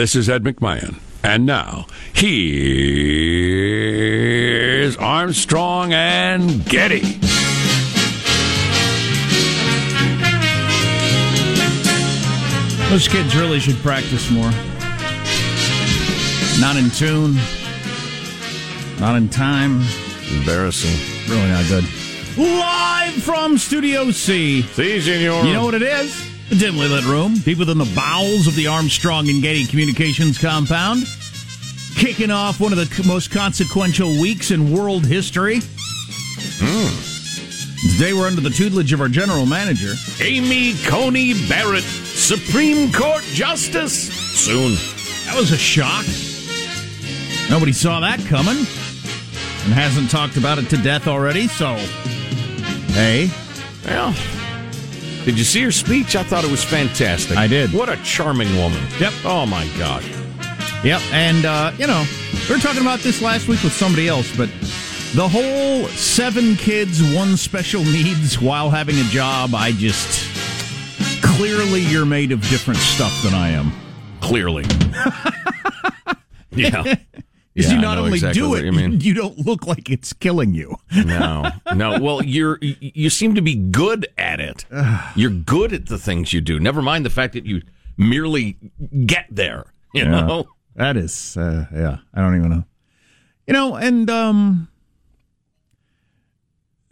This is Ed McMahon. And now, here's Armstrong and Getty. Those kids really should practice more. Not in tune, not in time. Embarrassing. Really not good. Live from Studio C. See, senor. You know what it is? A dimly lit room, deep within the bowels of the Armstrong and Getty Communications compound. Kicking off one of the most consequential weeks in world history. Hmm. Today we're under the tutelage of our general manager. Amy Coney Barrett, Supreme Court Justice. Soon. That was a shock. Nobody saw that coming and hasn't talked about it to death already, so. Hey, Well, did you see her speech? I thought it was fantastic. I did. What a charming woman. Yep. Oh, my God. Yep, and uh, you know, we were talking about this last week with somebody else, but the whole seven kids, one special needs while having a job, I just clearly you're made of different stuff than I am. Clearly. yeah. Because Yeah, you not only exactly do it, you mean. you don't look like it's killing you. No, no. Well, you're you seem to be good at it. You're good at the things you do. Never mind the fact that you merely get there. You Yeah. know. That is, uh, yeah, I don't even know. You know, and um,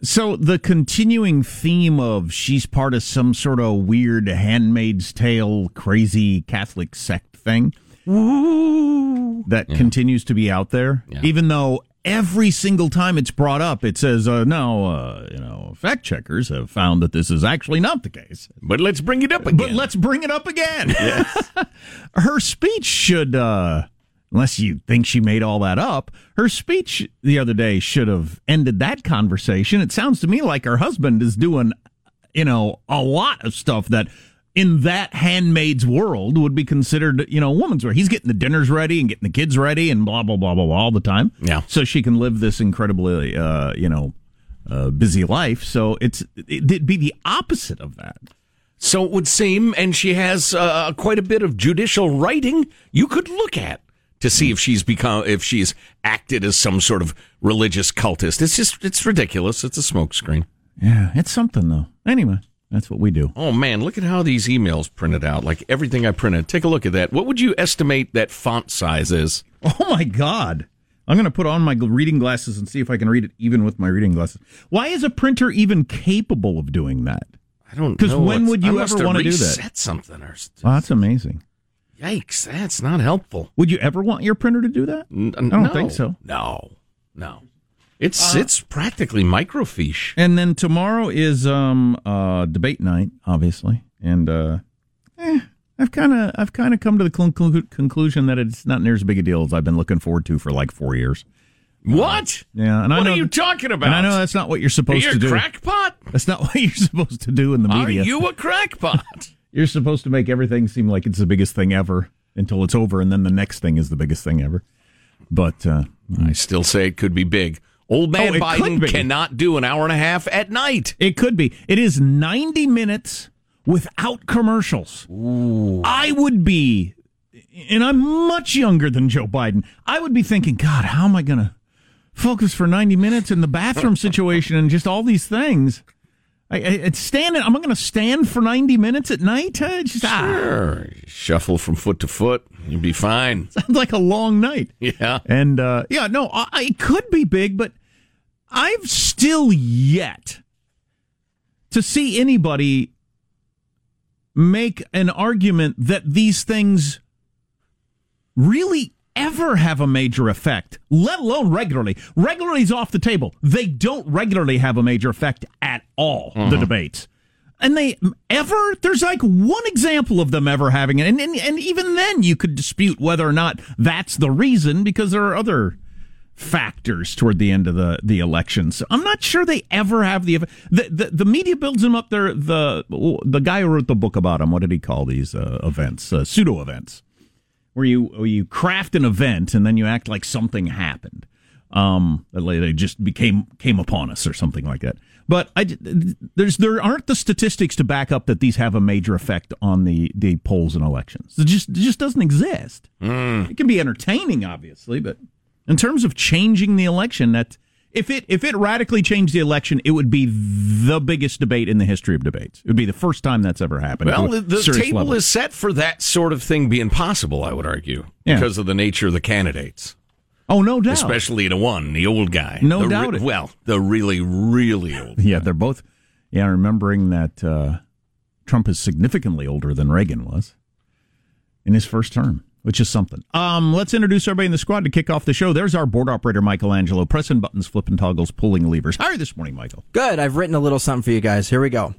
so the continuing theme of she's part of some sort of weird Handmaid's Tale crazy Catholic sect thing that continues to be out there, Yeah. even though every single time it's brought up, it says, uh, no, uh, you know, fact checkers have found that this is actually not the case. But let's bring it up again. But let's bring it up again. her speech should, uh, unless you think she made all that up, her speech the other day should have ended that conversation. It sounds to me like her husband is doing, you know, a lot of stuff that in that handmaid's world would be considered, you know, a woman's work. He's getting the dinners ready and getting the kids ready and blah, blah, blah, blah, blah all the time. Yeah. So she can live this incredibly, uh, you know, uh, busy life. So it's, it'd be the opposite of that. So it would seem, and she has uh, quite a bit of judicial writing you could look at to see if she's become if she's acted as some sort of religious cultist. It's just it's ridiculous. It's a smokescreen. Yeah, it's something though. Anyway, that's what we do. Oh man, look at how these emails printed out. Like everything I printed. Take a look at that. What would you estimate that font size is? Oh my god. I'm going to put on my reading glasses and see if I can read it even with my reading glasses. Why is a printer even capable of doing that? I don't 'Cause know. when would you ever wanna do that? Something or Oh, that's amazing. yikes! That's not helpful. Would you ever want your printer to do that? N- I don't no. think so. No, no. It's it's practically microfiche. And then tomorrow is um uh debate night, obviously. And uh eh, I've kind of I've kind of come to the conclu- conclusion that it's not near as big a deal as I've been looking forward to for like 4 years. What? Yeah, and I what know are you talking about? And I know that's not what you're supposed You're to a do. crackpot. That's not what you're supposed to do in the media. Are you a crackpot? You're supposed to make everything seem like it's the biggest thing ever until it's over, and then the next thing is the biggest thing ever. But uh, I still say it could be big. Old man Oh, Biden cannot do an hour and a half at night. it could be. It is 90 minutes without commercials. Ooh. I would be, and I'm much younger than Joe Biden. I would be thinking, God, how am I going to focus for 90 minutes in the bathroom situation and just all these things? I, I, it's standing. I'm going to stand for 90 minutes at night. Uh, just, ah, Sure. Shuffle from foot to foot. You'd be fine. sounds like a long night. Yeah. And uh, yeah, no, I, it could be big, but I've still yet to see anybody make an argument that these things really ever have a major effect, let alone regularly. Regularly is off the table. They don't regularly have a major effect at all, the mm-hmm. debates. And they ever, there's like one example of them ever having it. And, and, and even then, you could dispute whether or not that's the reason because there are other factors toward the end of the, the election. So I'm not sure they ever have the, the, the, the media builds them up there. The, the guy who wrote the book about them, what did he call these uh, events? Uh, pseudo events where you where you craft an event and then you act like something happened. Um, they just became came upon us or something like that. But I, there's there aren't the statistics to back up that these have a major effect on the the polls and elections. It just it just doesn't exist. Mm. It can be entertaining, obviously, but in terms of changing the election, that if it if it radically changed the election, it would be the biggest debate in the history of debates. It would be the first time that's ever happened. Well, the, table level. is set for that sort of thing being possible. I would argue Yeah. because of the nature of the candidates. Oh, no doubt. especially the one, the old guy. No The doubt it. well, the really, really old. Yeah, they're both. Yeah, remembering that uh, Trump is significantly older than Reagan was in his first term, which is something. Um, let's introduce everybody in the squad to kick off the show. There's our board operator, Michelangelo, pressing buttons, flipping toggles, pulling levers. How are you this morning, Michael? Good. I've written a little something for you guys. Here we go.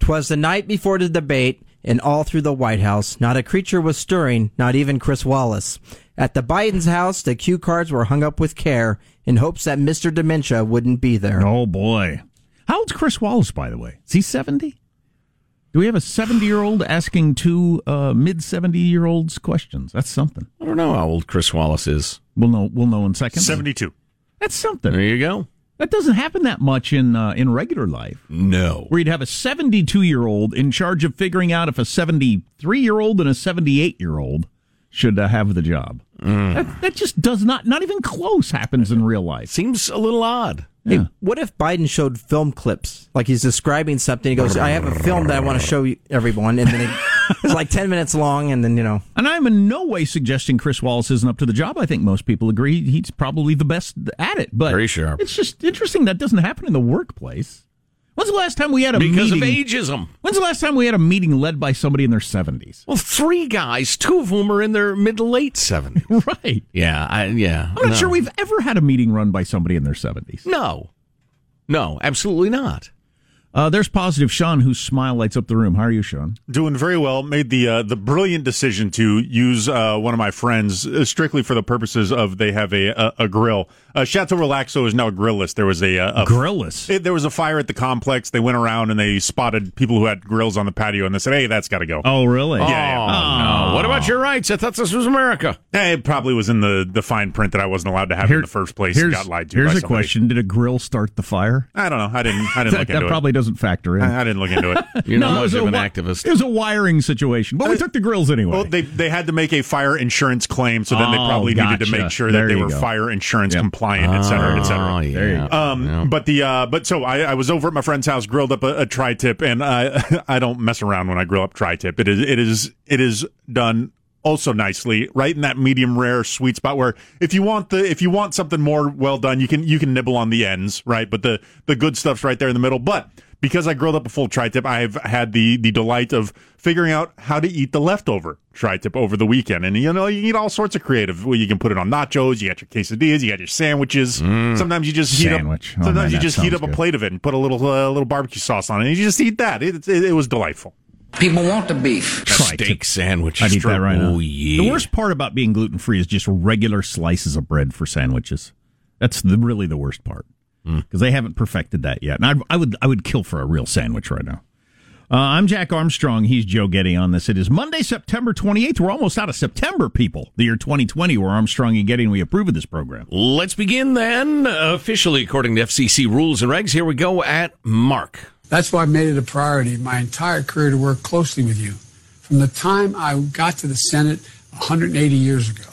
Twas the night before the debate, and all through the White House, not a creature was stirring, not even Chris Wallace. At the Biden's house, the cue cards were hung up with care in hopes that Mr. Dementia wouldn't be there. Oh boy, how old's Chris Wallace, by the way? Is he seventy? Do we have a seventy-year-old asking two uh, mid seventy-year-olds questions? That's something. I don't know how old Chris Wallace is. We'll know. We'll know in seconds. 72. That's something. There you go. That doesn't happen that much in uh, in regular life. No. where you'd have a 72 year old in charge of figuring out if a 73 year old and a 78 year old should uh, have the job. That, that just does not, not even close, happens in real life. Seems a little odd. Hey, what if Biden showed film clips? Like he's describing something. He goes, I have a film that I want to show you, everyone. And then it's like 10 minutes long. And then, you know, And I'm in no way suggesting Chris Wallace isn't up to the job. I think most people agree he's probably the best at it. But Very sharp. it's just interesting that doesn't happen in the workplace. When's the last time we had a Because meeting? of ageism. When's the last time we had a meeting led by somebody in their 70s? Well, three guys, two of whom are in their mid to late 70s. Right. yeah, I, yeah. I'm not no. sure we've ever had a meeting run by somebody in their 70s. No. No, absolutely not. Uh, there's positive Sean, whose smile lights up the room. How are you, Sean? Doing very well. Made the uh, the brilliant decision to use uh, one of my friends uh, strictly for the purposes of they have a a, a grill. Uh, Chateau Relaxo is now a grillless. There was a, a, a Grillless. it- there was a fire at the complex. They went around and they spotted people who had grills on the patio, and they said, "Hey, that's got to go." Oh, really? Yeah. Oh, yeah. no. What about your rights? I thought this was America. Eh, It probably was in the, the fine print that I wasn't allowed to have it in the first place. Here's, Got lied to. here's by a somebody. question: Did a grill start the fire? I don't know. I didn't. I didn't That, look that into probably it. Doesn't factor in. I, I didn't look into it. You're not it much was of an wi- activist. It was a wiring situation, but we Uh, took the grills anyway. Well, they they had to make a fire insurance claim, so then they Oh, probably needed to gotcha. make sure There that they you were go. fire insurance Yep. compliant, et cetera, et cetera. Oh, yeah. There you go. Um, Yeah. but the uh, but so I, I was over at my friend's house, grilled up a, a tri-tip, and I I don't mess around when I grill up tri-tip. It is it is it is done also nicely, right in that medium rare sweet spot where if you want the if you want something more well done, you can you can nibble on the ends, right? But the the good stuff's right there in the middle. But because I grilled up a full tri-tip, I've had the the delight of figuring out how to eat the leftover tri-tip over the weekend. And you know, you eat all sorts of creative. Well, you can put it on nachos, you got your quesadillas, you got your sandwiches. Sometimes you just heat Sandwich. up Oh, sometimes man, you just heat sounds up a plate of it and put a little uh, little barbecue sauce on it, and you just eat that. It, it, it was delightful. People want the beef. Tri-tip. Steak sandwich. I'd eat that right now. Oh, yeah. The worst part about being gluten free is just regular slices of bread for sandwiches. That's the, really the worst part because they haven't perfected that yet. And I'd, I would I would kill for a real sandwich right now. Uh, I'm Jack Armstrong. He's Joe Getty on this. It is Monday, September 28th. We're almost out of September, people. The year 2020. We're Armstrong and Getty, and we approve of this program. Let's begin then. Officially, according to FCC rules and regs, here we go at Mark. That's why I've made it a priority my entire career to work closely with you. From the time I got to the Senate 180 years ago.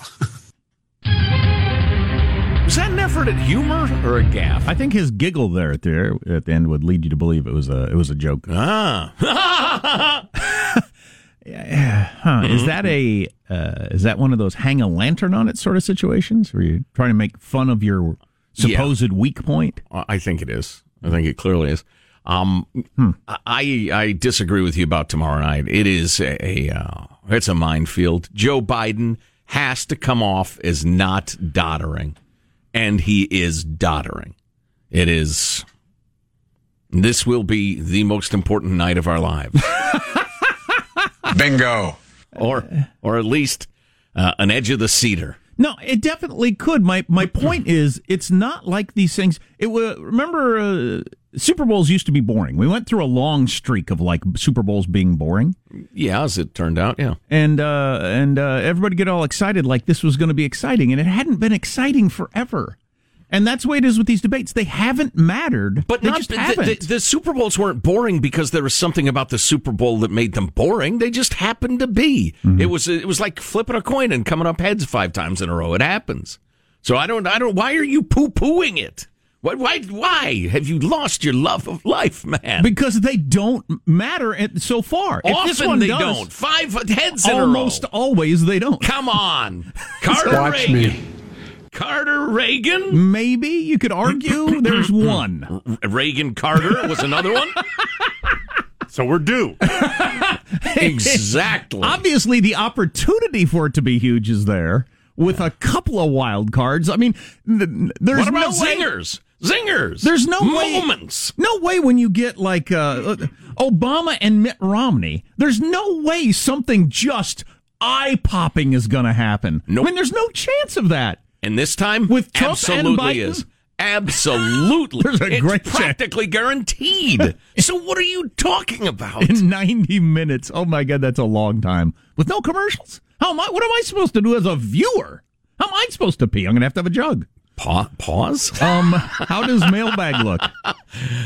Effort at humor or a gaffe? I think his giggle there at the at the end would lead you to believe it was a it was a joke. Ah. Huh, Is that a uh, is that one of those hang a lantern on it sort of situations where you're trying to make fun of your supposed weak point? I think it is. I think it clearly is. Um, I I disagree with you about tomorrow night. It is a, a uh, it's a minefield. Joe Biden has to come off as not doddering, and he is doddering. It is. This will be the most important night of our lives, Bingo. or or at least uh, an edge of the cedar. No, it definitely could. My my point is, it's not like these things. It was remember uh, Super Bowls used to be boring. We went through a long streak of like Super Bowls being boring, Yeah, as it turned out, yeah. and uh, and uh, everybody get all excited like this was going to be exciting, and it hadn't been exciting forever. And that's the way it is with these debates. They haven't mattered. But they not just the, haven't. the, the Super Bowls weren't boring because there was something about the Super Bowl that made them boring. They just happened to be. Mm-hmm. It was it was like flipping a coin and coming up heads five times in a row. It happens. So I don't I don't. Why are you poo pooing it? Why, why why have you lost your love of life, man? because they don't matter so far. If Often this one they does, don't. Five heads in Almost a row. always they don't. Come on, Carter Watch Reagan. me. Carter Reagan. Maybe you could argue there's one. Reagan Carter was another one. So we're due. exactly. Obviously, the opportunity for it to be huge is there with a couple of wild cards. I mean, th- there's What about no way- zingers? Zingers. There's no way- moments. No way when you get like uh, Obama and Mitt Romney, there's no way something just eye popping is going to happen. Nope. I mean, there's no chance of that. And this time, With Trump absolutely is. Absolutely. There's a it's great chance. practically guaranteed. so what are you talking about? In 90 minutes. Oh my God, that's a long time. With no commercials. How am I? What am I supposed to do as a viewer? How am I supposed to pee? I'm going to have to have a jug. Pa- pause? Um, how does mailbag look?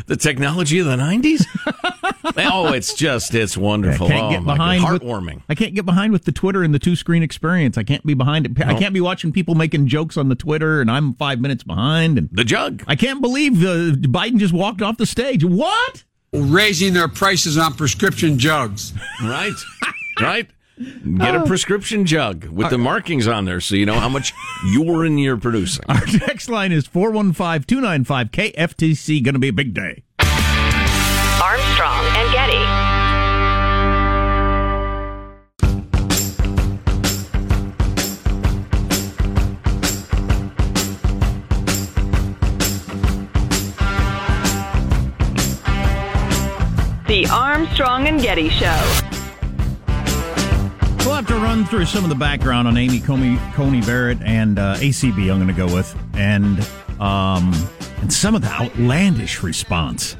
The technology of the 90s? oh, it's just, it's wonderful. I can't oh, get behind. God. with- Heartwarming. I can't get behind with the Twitter and the two screen experience. I can't be behind it. I can't be watching people making jokes on the Twitter and I'm five minutes behind. And The jug. I can't believe uh, Biden just walked off the stage. What? Raising their prices on prescription jugs. Right. right. Get a prescription jug with the markings on there so you know how much urine you're in your producing. Our text line is 415 295 KFTC. Going to be a big day. Armstrong and Getty. The Armstrong and Getty Show. We'll have to run through some of the background on Amy Coney, Coney Barrett and uh, ACB. I'm going to go with and um, and some of the outlandish response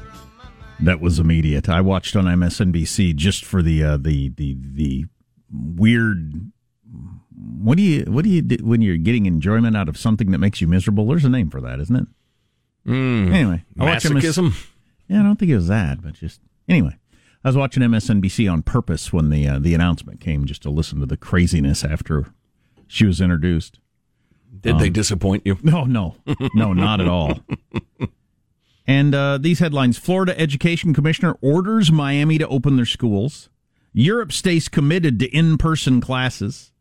that was immediate. I watched on MSNBC just for the uh, the the the weird. What do you what do you do when you're getting enjoyment out of something that makes you miserable? There's a name for that, isn't it? Anyway, I watched MS Masochism. yeah, I don't think it was that, but just anyway. I was watching MSNBC on purpose when the uh, the announcement came, just to listen to the craziness after she was introduced. Did they disappoint you? No, no, no, not at all. And uh, these headlines: Florida Education Commissioner orders Miami to open their schools. Europe stays committed to in-person classes,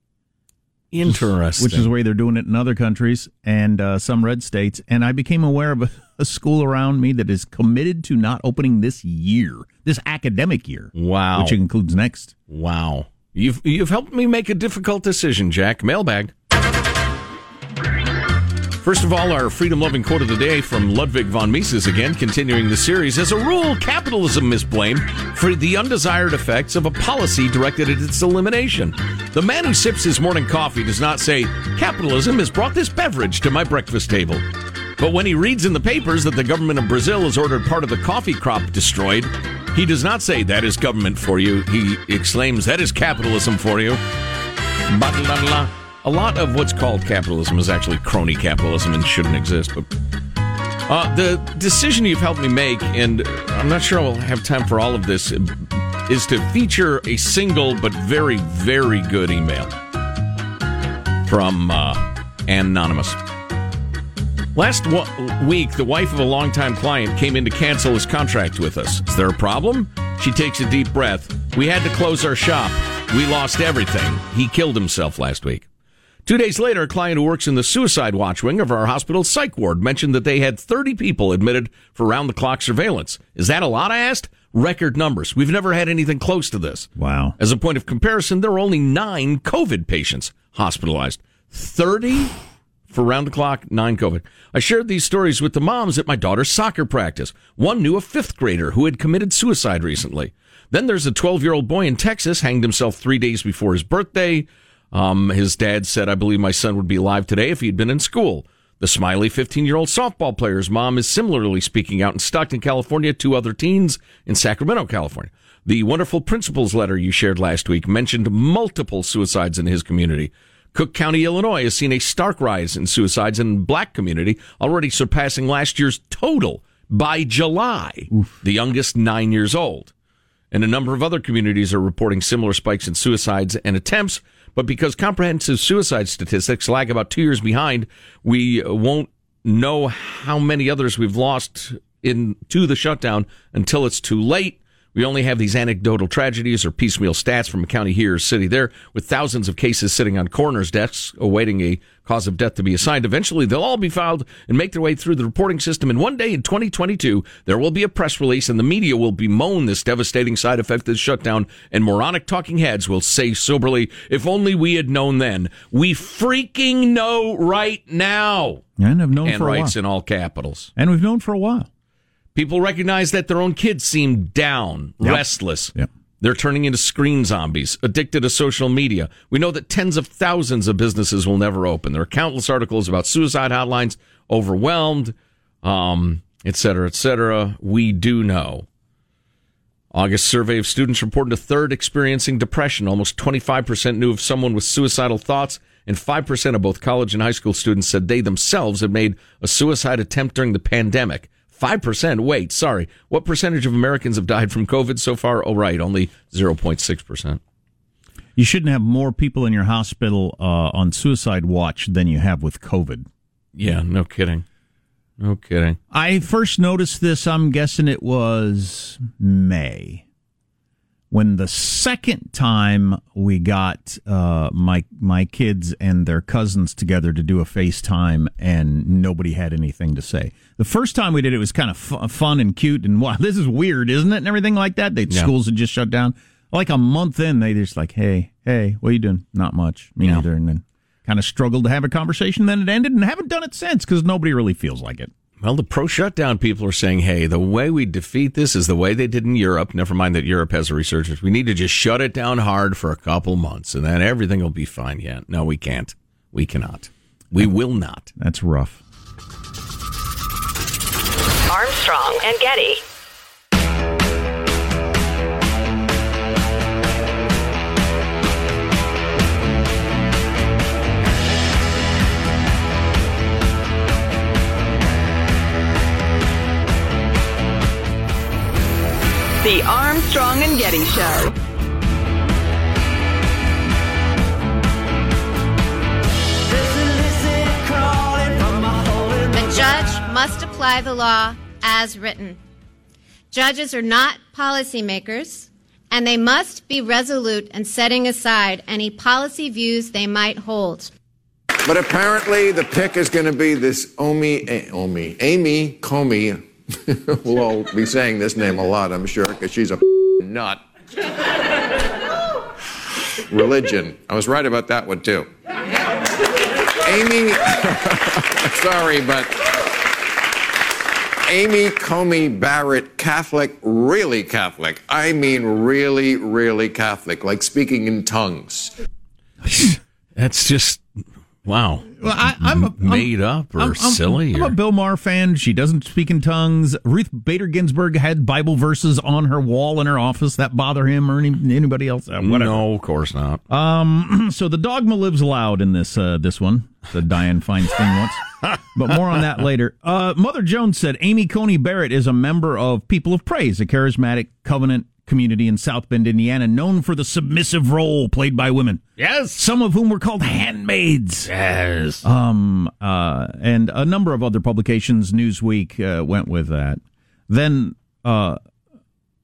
Interesting. which is the way they're doing it in other countries and uh, some red states. And I became aware of a, a school around me that is committed to not opening this year, this academic year. wow. which includes next. Wow. You've you've helped me make a difficult decision, Jack. Mailbag. First of all, our freedom loving quote of the day from Ludwig von Mises again, continuing the series. As a rule, capitalism is blamed for the undesired effects of a policy directed at its elimination. The man who sips his morning coffee does not say, Capitalism has brought this beverage to my breakfast table. But when he reads in the papers that the government of Brazil has ordered part of the coffee crop destroyed, he does not say, That is government for you. He exclaims, That is capitalism for you. Ba-da-da-da. A lot of what's called capitalism is actually crony capitalism and shouldn't exist. But uh, the decision you've helped me make, and I'm not sure I'll have time for all of this, is to feature a single but very, very good email from uh, Anonymous. Last wa- week, the wife of a longtime client came in to cancel his contract with us. Is there a problem? She takes a deep breath. We had to close our shop. We lost everything. He killed himself last week. Two days later, a client who works in the suicide watch wing of our hospital psych ward mentioned that they had 30 people admitted for round the clock surveillance. Is that a lot? I asked. Record numbers. We've never had anything close to this. Wow. As a point of comparison, there were only nine COVID patients hospitalized. 30 for round the clock, nine COVID. I shared these stories with the moms at my daughter's soccer practice. One knew a fifth grader who had committed suicide recently. Then there's a 12 year old boy in Texas, hanged himself three days before his birthday. Um, his dad said, I believe my son would be alive today if he had been in school. The smiley 15 year old softball player's mom is similarly speaking out in Stockton, California, two other teens in Sacramento, California. The wonderful principal's letter you shared last week mentioned multiple suicides in his community. Cook County, Illinois has seen a stark rise in suicides in the black community, already surpassing last year's total by July, the youngest nine years old. And a number of other communities are reporting similar spikes in suicides and attempts. But because comprehensive suicide statistics lag about two years behind, we won't know how many others we've lost in to the shutdown until it's too late. We only have these anecdotal tragedies or piecemeal stats from a county here or city there, with thousands of cases sitting on coroners' desks awaiting a cause of death to be assigned. Eventually, they'll all be filed and make their way through the reporting system. And one day in 2022, there will be a press release, and the media will bemoan this devastating side effect of the shutdown. And moronic talking heads will say soberly, "If only we had known then. We freaking know right now." And have known and for a writes while. in all capitals. And we've known for a while. People recognize that their own kids seem down, Yep. restless. Yep. They're turning into screen zombies, addicted to social media. We know that tens of thousands of businesses will never open. There are countless articles about suicide hotlines, overwhelmed, um, et cetera, et cetera. We do know. August survey of students reported a third experiencing depression. Almost 25% knew of someone with suicidal thoughts, and 5% of both college and high school students said they themselves had made a suicide attempt during the pandemic. 5%? Wait, sorry. What percentage of Americans have died from COVID so far? Oh, right, only 0.6%. You shouldn't have more people in your hospital uh, on suicide watch than you have with COVID. Yeah, no kidding. No kidding. I first noticed this, I'm guessing it was May. When the second time we got uh, my my kids and their cousins together to do a FaceTime, and nobody had anything to say. The first time we did it was kind of fu- fun and cute, and wow, this is weird, isn't it? And everything like that. They Yeah. schools had just shut down. Like a month in, they just like, hey, hey, what are you doing? Not much. Me Yeah. neither. And then kind of struggled to have a conversation. Then it ended, and haven't done it since because nobody really feels like it. Well, the pro shutdown people are saying, hey, the way we defeat this is the way they did in Europe. Never mind that Europe has a resurgence. We need to just shut it down hard for a couple months and then everything will be fine. Yeah. No, we can't. We cannot. We will not. That's rough. Armstrong and Getty. The Armstrong and Getty Show. A judge must apply the law as written. Judges are not policymakers, and they must be resolute in setting aside any policy views they might hold. But apparently, the pick is going to be this Omi, eh, Omi, Amy Comey. we'll all be saying this name a lot, I'm sure, because she's a nut. Religion. I was right about that one, too. Amy, sorry, but Amy Comey Barrett, Catholic, really Catholic. I mean, really, really Catholic, like speaking in tongues. That's just, wow. Well, I, I'm, a, Made up or I'm, I'm- silly? I'm or- a Bill Maher fan. She doesn't speak in tongues. Ruth Bader Ginsburg had Bible verses on her wall in her office that bother him or any, anybody else. Uh, whatever. No, of course not. Um, so the dogma lives loud in this uh, this one. The Dianne Feinstein once, but more on that later. Uh, Mother Jones said Amy Coney Barrett is a member of People of Praise, a charismatic covenant community in South Bend, Indiana, known for the submissive role played by women. Yes. Some of whom were called handmaids. Yes. Um, uh, and a number of other publications, Newsweek uh, went with that. Then uh,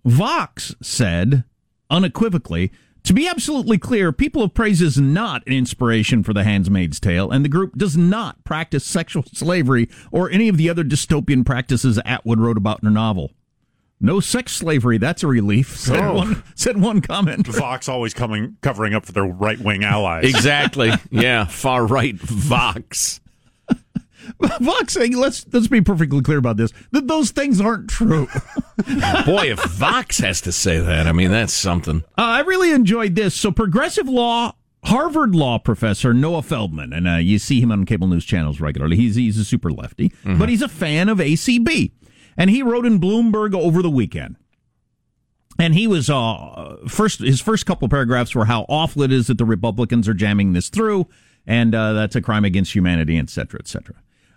Vox said unequivocally, to be absolutely clear, People of Praise is not an inspiration for The Handmaid's Tale, and the group does not practice sexual slavery or any of the other dystopian practices Atwood wrote about in her novel. No sex slavery, that's a relief, said, Oh. one, said one commenter. Vox always coming covering up for their right wing allies. Exactly. Yeah. Far right Vox. Vox saying, let's, let's be perfectly clear about this, that those things aren't true. Boy, if Vox has to say that, I mean, that's something. Uh, I really enjoyed this. So, progressive law, Harvard law professor Noah Feldman, and uh, you see him on cable news channels regularly. He's he's a super lefty, but he's a fan of ACB, and he wrote in Bloomberg over the weekend. And he was uh, first. His first couple paragraphs were how awful it is that the Republicans are jamming this through, and uh, that's a crime against humanity, et cetera, et cetera.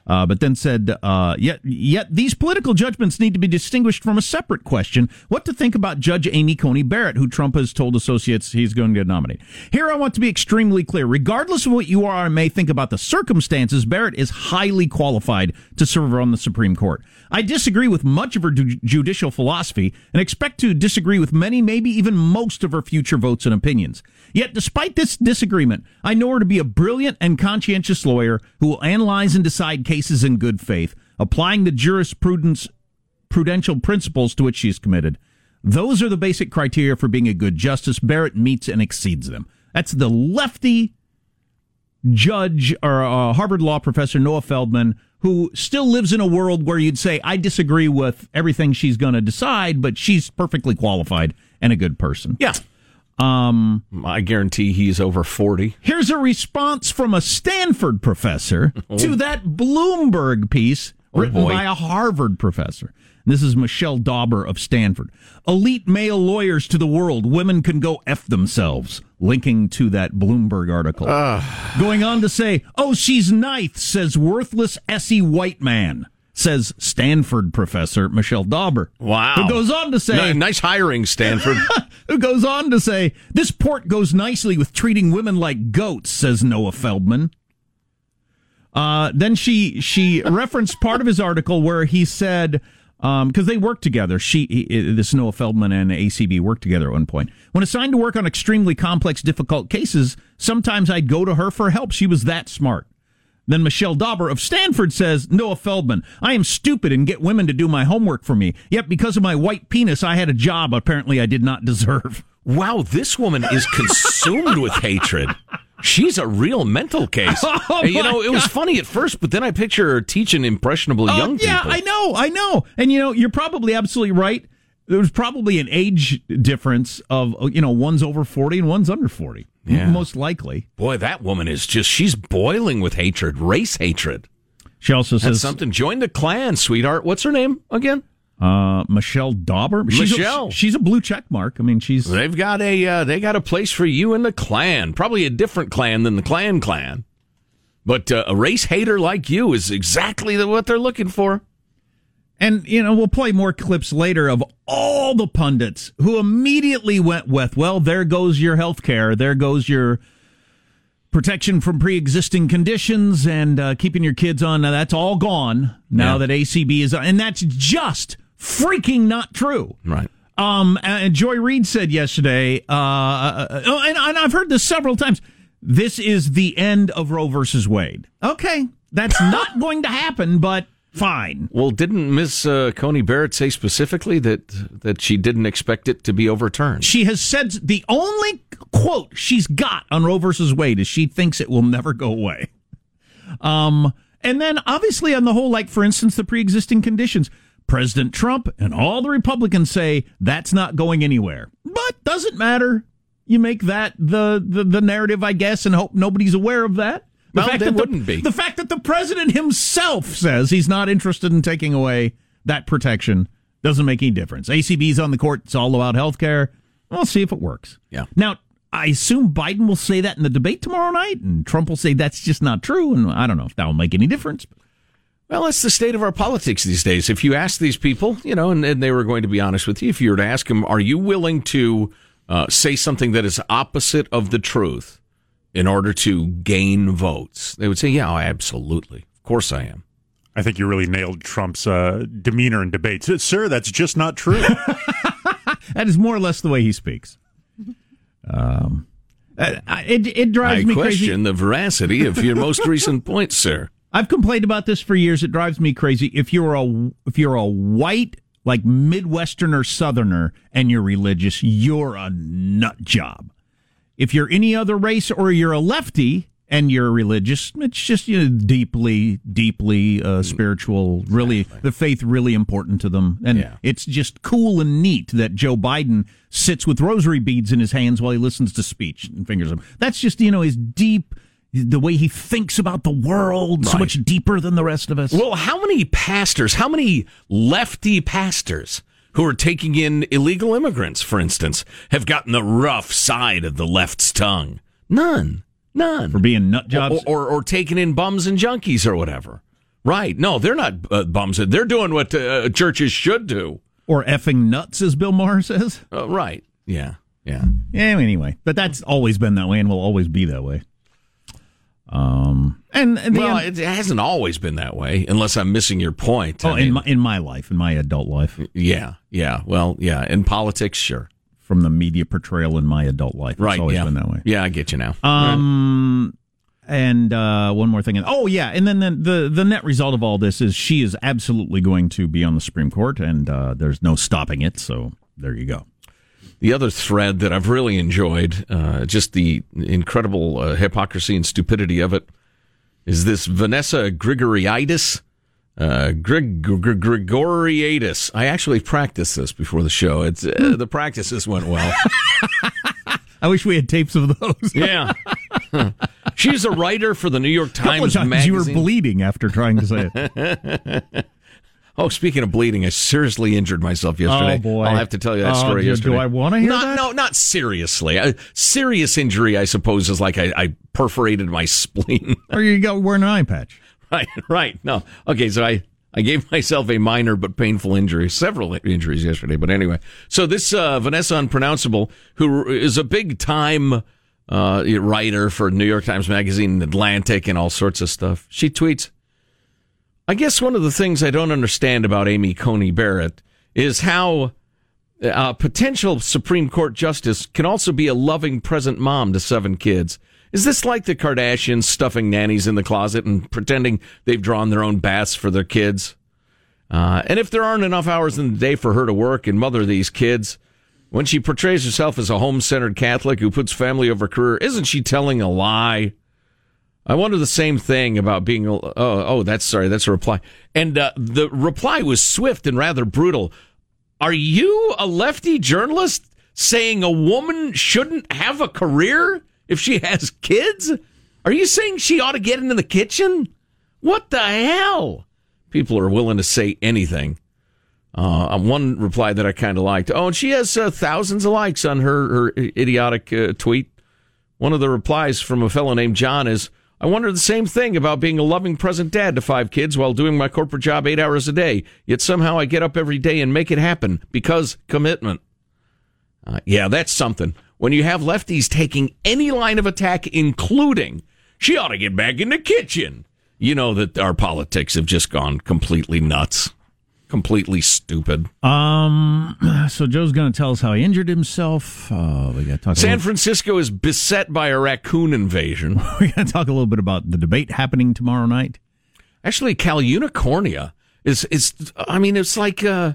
Uh, but then said, uh, yet, yet these political judgments need to be distinguished from a separate question: what to think about Judge Amy Coney Barrett, who Trump has told associates he's going to nominate. Here, I want to be extremely clear: regardless of what you are or may think about the circumstances, Barrett is highly qualified to serve on the Supreme Court. I disagree with much of her ju- judicial philosophy and expect to disagree with many, maybe even most of her future votes and opinions. Yet, despite this disagreement, I know her to be a brilliant and conscientious lawyer who will analyze and decide cases in good faith, applying the jurisprudence prudential principles to which she is committed. Those are the basic criteria for being a good justice. Barrett meets and exceeds them. That's the lefty judge or uh, Harvard law professor Noah Feldman, who still lives in a world where you'd say, I disagree with everything she's going to decide, but she's perfectly qualified and a good person. Yeah. Um, I guarantee he's over 40. Here's a response from a Stanford professor to that Bloomberg piece Oh, written boy. by a Harvard professor. This is Michelle Dauber of Stanford. Elite male lawyers to the world. Women can go F themselves. Linking to that Bloomberg article. Going on to say, oh, she's ninth, says worthless Essie white man, says Stanford professor Michelle Dauber. Wow. Who goes on to say, N- nice hiring, Stanford. who goes on to say, This port goes nicely with treating women like goats, says Noah Feldman. Uh, then she she referenced part of his article where he said, because they work together, she he, this Noah Feldman and ACB worked together at one point. When assigned to work on extremely complex, difficult cases, sometimes I'd go to her for help. She was that smart. Then Michelle Dauber of Stanford says, Noah Feldman, I am stupid and get women to do my homework for me. Yet because of my white penis, I had a job apparently I did not deserve. wow, this woman is consumed with hatred. She's a real mental case. Oh, And, you know, it was God. funny at first, but then I picture her teaching impressionable Oh, young yeah, people. Yeah, I know, I know. And you know, you're probably absolutely right. There was probably an age difference of you know one's over forty and one's under forty. Yeah. most likely. Boy, that woman is just, she's boiling with hatred, race hatred. She also That's says something. Join the Klan, sweetheart. What's her name again? uh, Michelle Dauber. She's Michelle. A, she's a blue check mark. I mean, she's They've got a uh, they got a place for you in the Klan. Probably a different clan than the clan clan. But uh, a race hater like you is exactly what they're looking for. And, you know, we'll play more clips later of all the pundits who immediately went with, well, there goes your health care. There goes your protection from pre existing conditions and uh, keeping your kids on. Now, that's all gone now Yeah. that ACB is. And that's just freaking not true. Right. Um, and Joy Reid said yesterday, uh, uh, oh, and, and I've heard this several times. This is the end of Roe versus Wade. Okay, that's not going to happen, but fine. Well, didn't Miss uh, Coney Barrett say specifically that that she didn't expect it to be overturned? She has said the only quote she's got on Roe versus Wade is she thinks it will never go away. Um, and then obviously on the whole, like for instance, the pre-existing conditions. President Trump and all the Republicans say that's not going anywhere. But doesn't matter. You make that the, the, the narrative, I guess, and hope nobody's aware of that. The Well, they that wouldn't the, be. The fact that the president himself says he's not interested in taking away that protection doesn't make any difference. ACB's on the court. It's all about health care. We'll see if it works. Yeah. Now, I assume Biden will say that in the debate tomorrow night, and Trump will say that's just not true. And I don't know if that will make any difference. Well, that's the state of our politics these days. If you ask these people, you know, and, and they were going to be honest with you, if you were to ask them, are you willing to uh, say something that is opposite of the truth in order to gain votes? They would say, yeah, absolutely. Of course I am. I think you really nailed Trump's uh, demeanor in debates. Sir, that's just not true. That is more or less the way he speaks. Um, uh, it it drives I me question crazy. the veracity of your most recent points, sir. I've complained about this for years. It drives me crazy. If you're a if you're a white like Midwesterner Southerner and you're religious, you're a nut job. If you're any other race or you're a lefty and you're religious, it's just you know, deeply, deeply uh, spiritual. Really, the faith really important to them, and Yeah. it's just cool and neat that Joe Biden sits with rosary beads in his hands while he listens to speech and fingers them. That's just you know his deep. The way he thinks about the world, so much deeper than the rest of us. Well, how many pastors, how many lefty pastors who are taking in illegal immigrants, for instance, have gotten the rough side of the left's tongue? None. None. for being nut jobs. Or, or, or taking in bums and junkies or whatever. Right. No, they're not uh, bums. They're doing what uh, churches should do. or effing nuts, as Bill Maher says. Uh, right. Yeah. Yeah. Yeah, anyway, but that's always been that way and will always be that way. Um, and, Well, end- it hasn't always been that way, unless I'm missing your point. oh, I in my in my life, in my adult life, yeah. Yeah. Well, yeah. In politics, sure. from the media portrayal in my adult life, it's Right. always yeah. been that way. Yeah, I get you now. Um, and uh, one more thing. Oh yeah, and then the, the the net result of all this is she is absolutely going to be on the Supreme Court, and uh, there's no stopping it. So there you go. The other thread that I've really enjoyed, uh, just the incredible uh, hypocrisy and stupidity of it, is this Vanessa Grigoriadis. Uh, Grig-. I actually practiced this before the show. It's uh, the practices went well. I wish we had tapes of those. yeah. She's a writer for the New York A couple of Times times magazine. you were bleeding after trying to say it. Oh, speaking of bleeding, I seriously injured myself yesterday. Oh, boy. I'll have to tell you that Oh, story do- yesterday. do I wanna hear not, that? No, not seriously. A serious injury, I suppose, is like I, I perforated my spleen. or you got wearing an eye patch. right, right. No, okay. So I, I gave myself a minor but painful injury, several injuries yesterday. But anyway, so this uh, Vanessa Unpronounceable, who is a big time uh, writer for New York Times Magazine, Atlantic, and all sorts of stuff, she tweets. I guess one of the things I don't understand about Amy Coney Barrett is how a potential Supreme Court justice can also be a loving present mom to seven kids. Is this like the Kardashians stuffing nannies in the closet and pretending they've drawn their own baths for their kids? Uh, and if there aren't enough hours in the day for her to work and mother these kids, when she portrays herself as a home centered Catholic who puts family over career, isn't she telling a lie? I wonder the same thing about being. Oh, oh, that's sorry. That's a reply, and uh, the reply was swift and rather brutal. Are you a lefty journalist saying a woman shouldn't have a career if she has kids? Are you saying she ought to get into the kitchen? What the hell? People are willing to say anything. Uh, one reply that I kind of liked. Oh, and she has uh, thousands of likes on her her idiotic uh, tweet. One of the replies from a fellow named John is, I wonder the same thing about being a loving present dad to five kids while doing my corporate job eight hours a day. Yet somehow I get up every day and make it happen because commitment. Uh, yeah, that's something. When you have lefties taking any line of attack, including, she ought to get back in the kitchen. You know that our politics have just gone completely nuts, completely stupid. Um, so Joe's going to tell us how he injured himself. Uh, we got to talk. San Francisco is beset by a raccoon invasion. we got to talk a little bit about the debate happening tomorrow night. Actually, Cal Unicornia is is. I mean, it's like uh,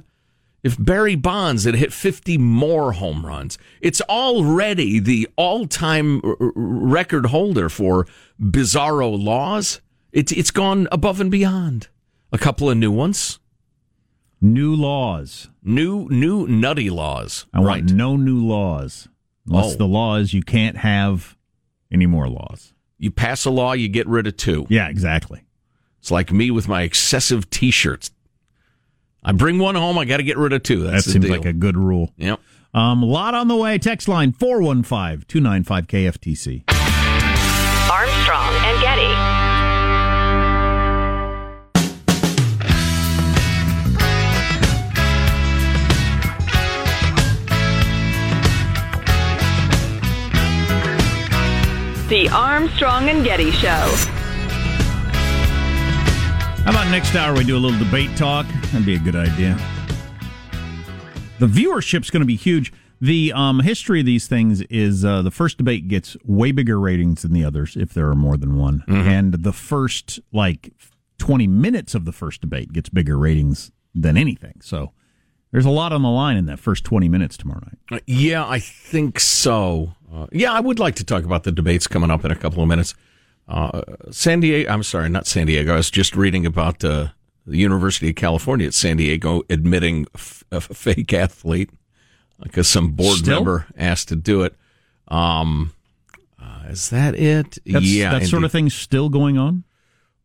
if Barry Bonds had hit fifty more home runs. It's already the all-time r- r- record holder for bizarro laws. It's it's gone above and beyond. A couple of new ones, New laws. new new nutty laws. I want no new laws. Unless Oh. the law is you can't have any more laws. You pass a law, you get rid of two. Yeah, exactly. It's like me with my excessive T-shirts. I bring one home, I got to get rid of two. That's that seems deal. like a good rule. yep. Um, a lot on the way. Text line 415 295 KFTC. Armstrong and Getty. The Armstrong and Getty Show. How about next hour we do a little debate talk? That'd be a good idea. The viewership's going to be huge. The um, history of these things is uh, the first debate gets way bigger ratings than the others if there are more than one, and the first like twenty minutes of the first debate gets bigger ratings than anything. So there's a lot on the line in that first twenty minutes tomorrow night. Uh, Yeah, I think so. Uh, yeah, I would like to talk about the debates coming up in a couple of minutes. Uh, San Diego, I'm sorry, not San Diego. I was just reading about uh, the University of California at San Diego admitting f- a fake athlete because some board Still? member asked to do it. Um, uh, is that it? That's, yeah, that sort of thing's still going on.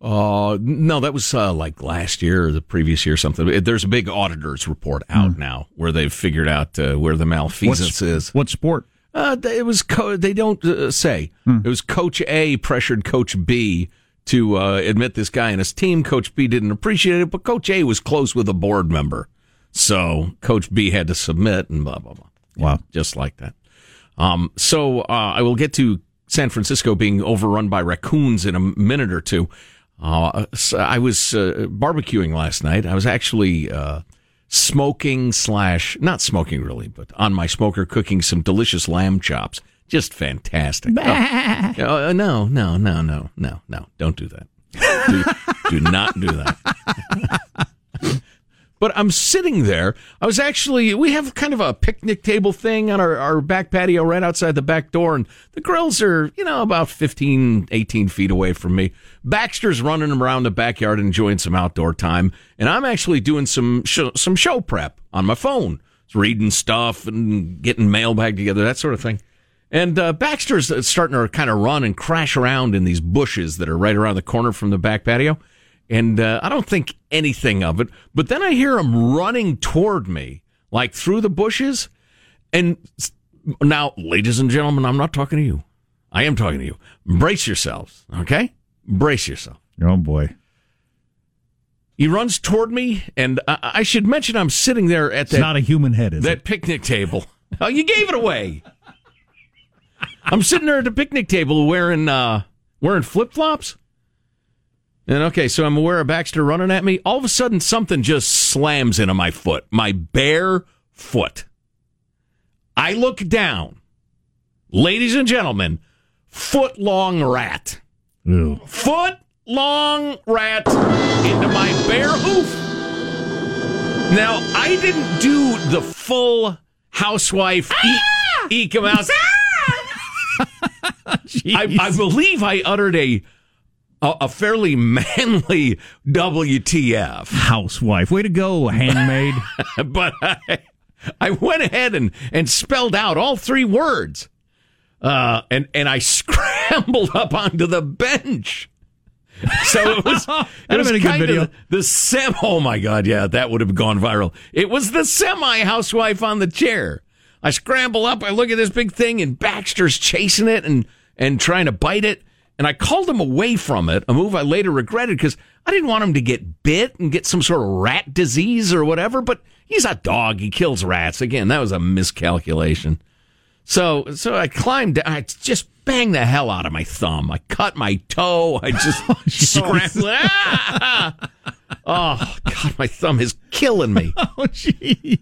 Uh, no, that was uh, like last year or the previous year or something. There's a big auditors report out now where they've figured out uh, where the malfeasance What's- is. What sport? Uh, it was co- they don't uh, say. It was Coach A pressured Coach B to uh, admit this guy and his team. Coach B didn't appreciate it, but Coach A was close with a board member, so Coach B had to submit and blah blah blah. Wow. just like that. Um, so uh, I will get to San Francisco being overrun by raccoons in a minute or two. Uh, so I was uh, barbecuing last night. I was actually uh, smoking slash not smoking really, but on my smoker cooking some delicious lamb chops. Just fantastic. Oh, uh, no, no, no, no, no, no! Don't do that. Do, do not do that. But I'm sitting there. I was actually, we have kind of a picnic table thing on our, our back patio right outside the back door, and the grills are, you know, about 15, 18 feet away from me. Baxter's running around the backyard enjoying some outdoor time, and I'm actually doing some show, some show prep on my phone, reading stuff and getting mailbag together, that sort of thing. And uh, Baxter's starting to kind of run and crash around in these bushes that are right around the corner from the back patio. And uh, I don't think anything of it. But then I hear him running toward me, like through the bushes. And now, ladies and gentlemen, I'm not talking to you. I am talking to you. Brace yourselves, okay? Brace yourself. Oh boy. He runs toward me, and I, I should mention I'm sitting there at It's that not a human head, is that it? picnic table. Oh, you gave it away. I'm sitting there at the picnic table wearing uh, wearing flip flops. And okay, so I'm aware of Baxter running at me. All of a sudden, something just slams into my foot, my bare foot. I look down. Ladies and gentlemen, foot long rat. Ew. Foot long rat into my bare hoof. Now, I didn't do the full housewife ah! eat, eke him out. I, I believe I uttered a, a a fairly manly WTF, Housewife. Way to go, handmaid. but I, I went ahead and, and spelled out all three words, uh, and and I scrambled up onto the bench. So it was, it was have been a good kind video. of the sem. Oh my god, yeah, that would have gone viral. It was the semi housewife on the chair. I scramble up. I look at this big thing, and Baxter's chasing it and and trying to bite it. And I called him away from it, a move I later regretted because I didn't want him to get bit and get some sort of rat disease or whatever. But he's a dog; he kills rats. Again, that was a miscalculation. So, so I climbed. I just banged the hell out of my thumb. I cut my toe. I just scrambled. Ah! Oh God, my thumb is killing me. oh, jeez.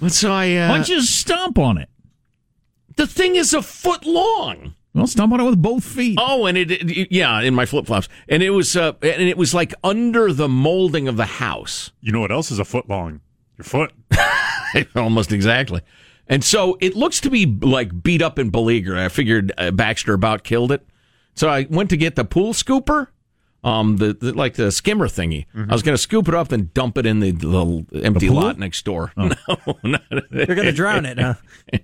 And so I. Uh, Why don't you just stomp on it? the thing is a foot long. Well, stomp on it with both feet. Oh, and it, it- yeah, in my flip flops, and it was, uh, and it was like under the molding of the house, You know what else is a foot long? Your foot. almost exactly. And so it looks to be like beat up and beleaguered. I figured uh, Baxter about killed it. So I went to get the pool scooper, um, the, the like the skimmer thingy. I was going to scoop it up and dump it in the little empty pool? lot next door. No, not, You're going to drown it, huh?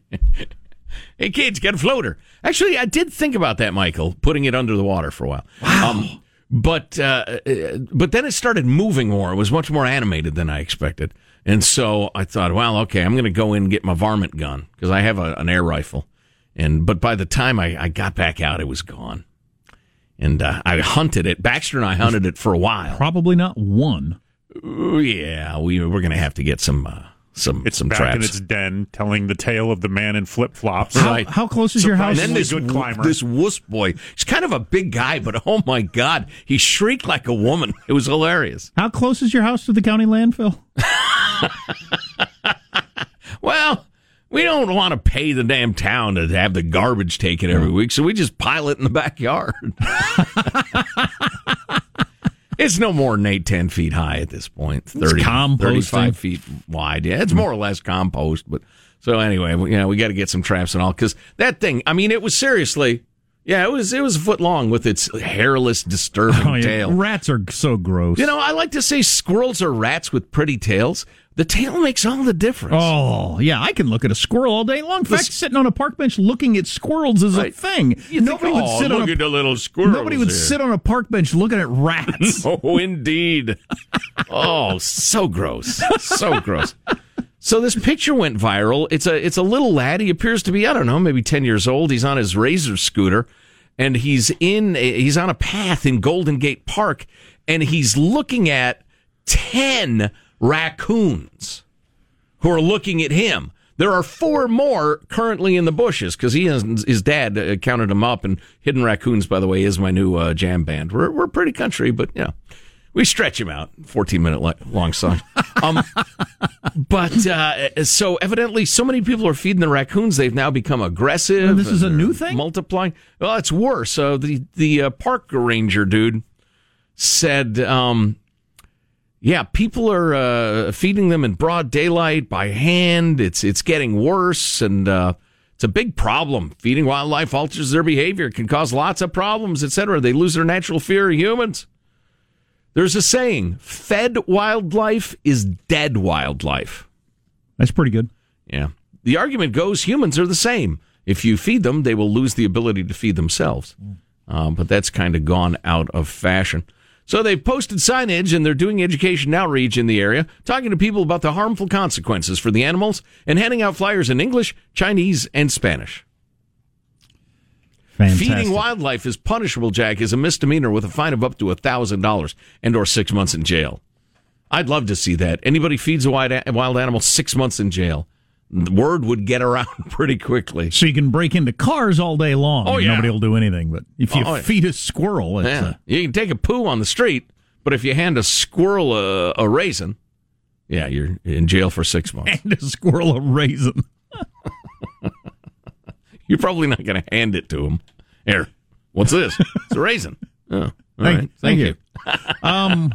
Hey kids, get a floater. Actually, I did think about that, Michael, putting it under the water for a while. Um, but uh, uh, but then it started moving more. It was much more animated than I expected, and so I thought, well, okay, I'm going to go in and get my varmint gun because I have a, an air rifle. And but by the time I, I got back out, it was gone. And uh, I hunted it. Baxter and I hunted it for a while. Probably not one. Ooh, yeah, we we're going to have to get some uh, some It's some back in its den, telling the tale of the man in flip flops. How, Right. how close is your house? And then this good climber. this wuss boy, he's kind of a big guy, but oh my god, he shrieked like a woman. It was hilarious. How close is your house to the county landfill? Well, we don't want to pay the damn town to have the garbage taken every week, so we just pile it in the backyard. it's no more than eight, ten feet high at this point. 30, composting. 35 feet wide. Yeah, it's hmm. more or less compost. But so anyway, we- you know, we got to get some traps and all because that thing. I mean, it was seriously. Yeah, it was it was a foot long with its hairless, disturbing Oh, yeah. tail. Rats are so gross. You know, I like to say squirrels are rats with pretty tails. The tail makes all the difference. Oh, yeah, I can look at a squirrel all day long. In fact, sitting on a park bench looking at squirrels is a thing. You nobody think, would "Oh, sit on a, little squirrels Nobody would here." sit on a park bench looking at rats. Oh, indeed. oh, so gross. So gross. So this picture went viral. It's a it's a little lad. He appears to be I don't know maybe ten years old. He's on his razor scooter, and he's in a, he's on a path in Golden Gate Park, and he's looking at ten raccoons who are looking at him. There are four more currently in the bushes because he and his dad uh, counted them up. And Hidden Raccoons, by the way, is my new uh, jam band. We're we're pretty country, but you know, we stretch him out. Fourteen minute li- long song. Um, but uh, so evidently, so many people are feeding the raccoons. They've now become aggressive. And this is a new thing? Multiplying. Well, it's worse. So the the uh, park ranger dude said. Um, yeah, people are uh, feeding them in broad daylight by hand. It's it's getting worse, and uh, it's a big problem. Feeding wildlife alters their behavior, can cause lots of problems, etc. They lose their natural fear of humans. There's a saying: "Fed wildlife is dead wildlife." That's pretty good. Yeah. The argument goes humans are the same. If you feed them, they will lose the ability to feed themselves. Um, but that's kind of gone out of fashion. So they've posted signage and they're doing education outreach in the area, talking to people about the harmful consequences for the animals and handing out flyers in English, Chinese, and Spanish. Fantastic. Feeding wildlife is punishable, Jack, is a misdemeanor with a fine of up to $1,000 and or six months in jail. I'd love to see that. Anybody feeds a wild, wild animal, six months in jail. The word would get around pretty quickly. So you can break into cars all day long. Oh, yeah. Nobody will do anything. But if you Oh, yeah. feed a squirrel, Yeah. uh, You can take a poo on the street, but if you hand a squirrel a, a raisin, yeah, you're in jail for six months. and a squirrel a raisin. You're probably not going to hand it to him. Here, what's this? It's a raisin. Oh, all Thank- right. thank you. Um,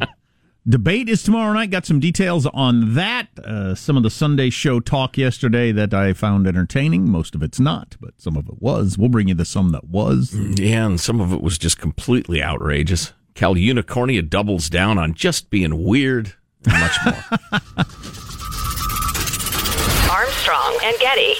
debate is tomorrow night. Got some details on that. Uh, some of the Sunday show talk yesterday that I found entertaining. Most of it's not, but some of it was. We'll bring you the some that was. Yeah, and some of it was just completely outrageous. Cal Unicornia doubles down on just being weird much more. Armstrong and Getty.